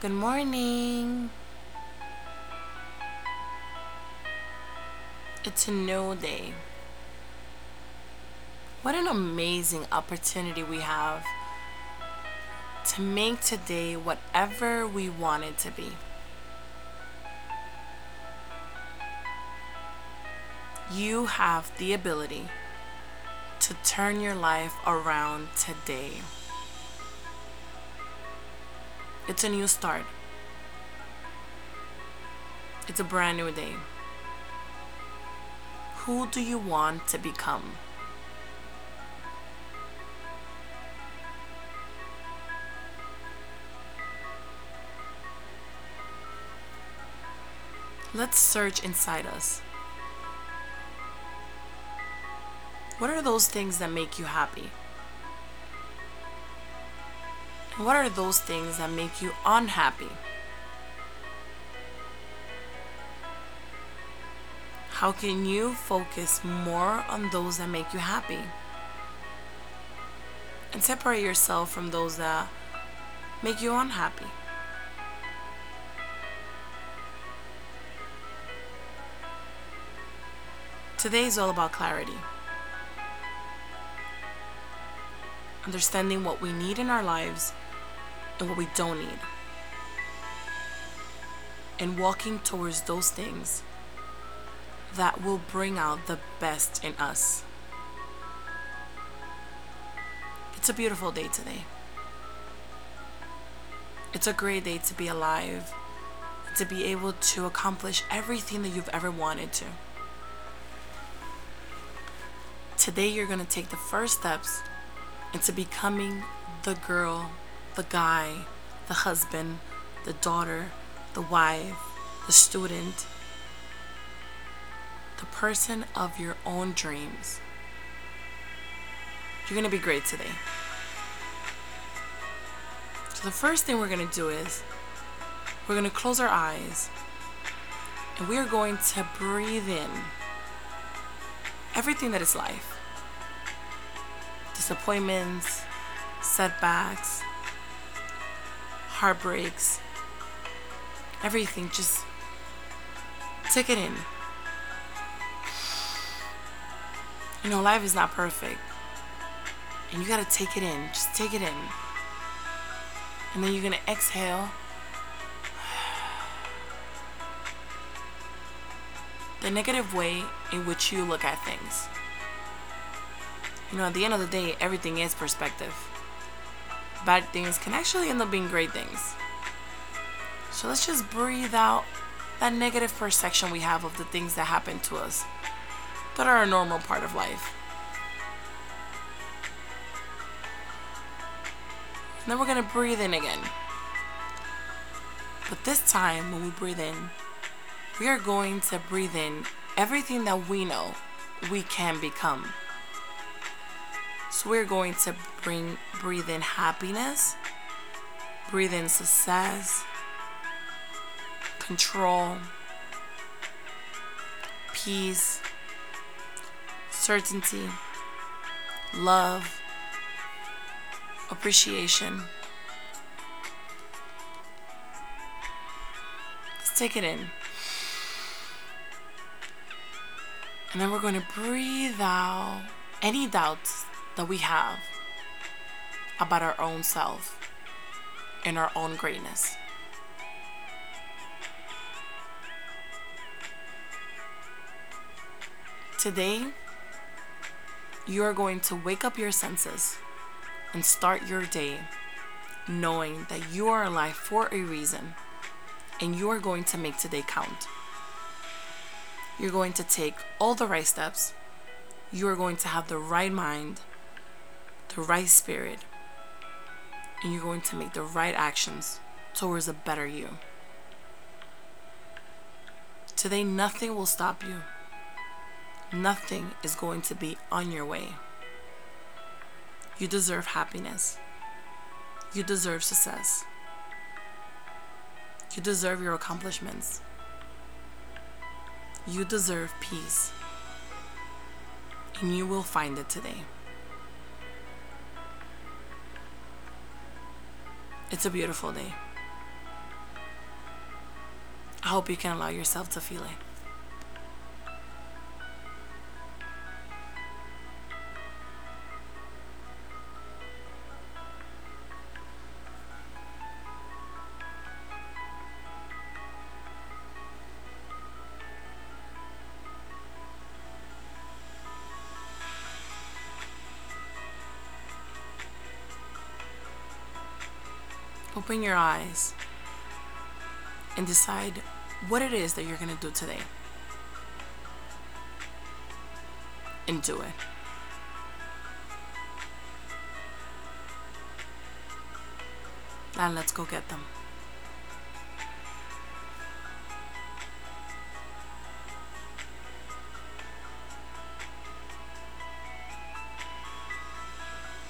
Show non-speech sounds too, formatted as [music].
Good morning. It's a new day. What an amazing opportunity we have to make today whatever we want it to be. You have the ability to turn your life around today. It's a new start. It's a brand new day. Who do you want to become? Let's search inside us. What are those things that make you happy? What are those things that make you unhappy? How can you focus more on those that make you happy? And separate yourself from those that make you unhappy. Today is all about clarity. Understanding what we need in our lives and what we don't need. And walking towards those things that will bring out the best in us. It's a beautiful day today. It's a great day to be alive, to be able to accomplish everything that you've ever wanted to. Today, you're going to take the first steps into becoming the girl, the guy, the husband, the daughter, the wife, the student, the person of your own dreams. You're going to be great today. So, the first thing we're going to do is we're going to close our eyes and we are going to breathe in everything that is life disappointments, setbacks, heartbreaks, everything. Just take it in. You know, life is not perfect. And you gotta take it in. Just take it in. And then you're gonna exhale. [sighs] The negative way in which you look at things. You know, at the end of the day, everything is perspective. Bad things can actually end up being great things. So let's just breathe out that negative perception we have of the things that happen to us that are a normal part of life. And then we're going to breathe in again. But this time, when we breathe in, we are going to breathe in everything that we know we can become. So we're going to bring breathe in happiness, breathe in success, control, peace, certainty, love, appreciation. Let's take it in. And then we're going to breathe out any doubts that we have about our own self and our own greatness. Today, you are going to wake up your senses and start your day knowing that you are alive for a reason and you are going to make today count. You're going to take all the right steps. You are going to have the right mind the right spirit, and you're going to make the right actions towards a better you. Today, nothing will stop you. Nothing is going to be on your way. You deserve happiness. You deserve success. You deserve your accomplishments. You deserve peace. And you will find it today. It's a beautiful day. I hope you can allow yourself to feel it. Open your eyes and decide what it is that you're going to do today. And do it. Now let's go get them.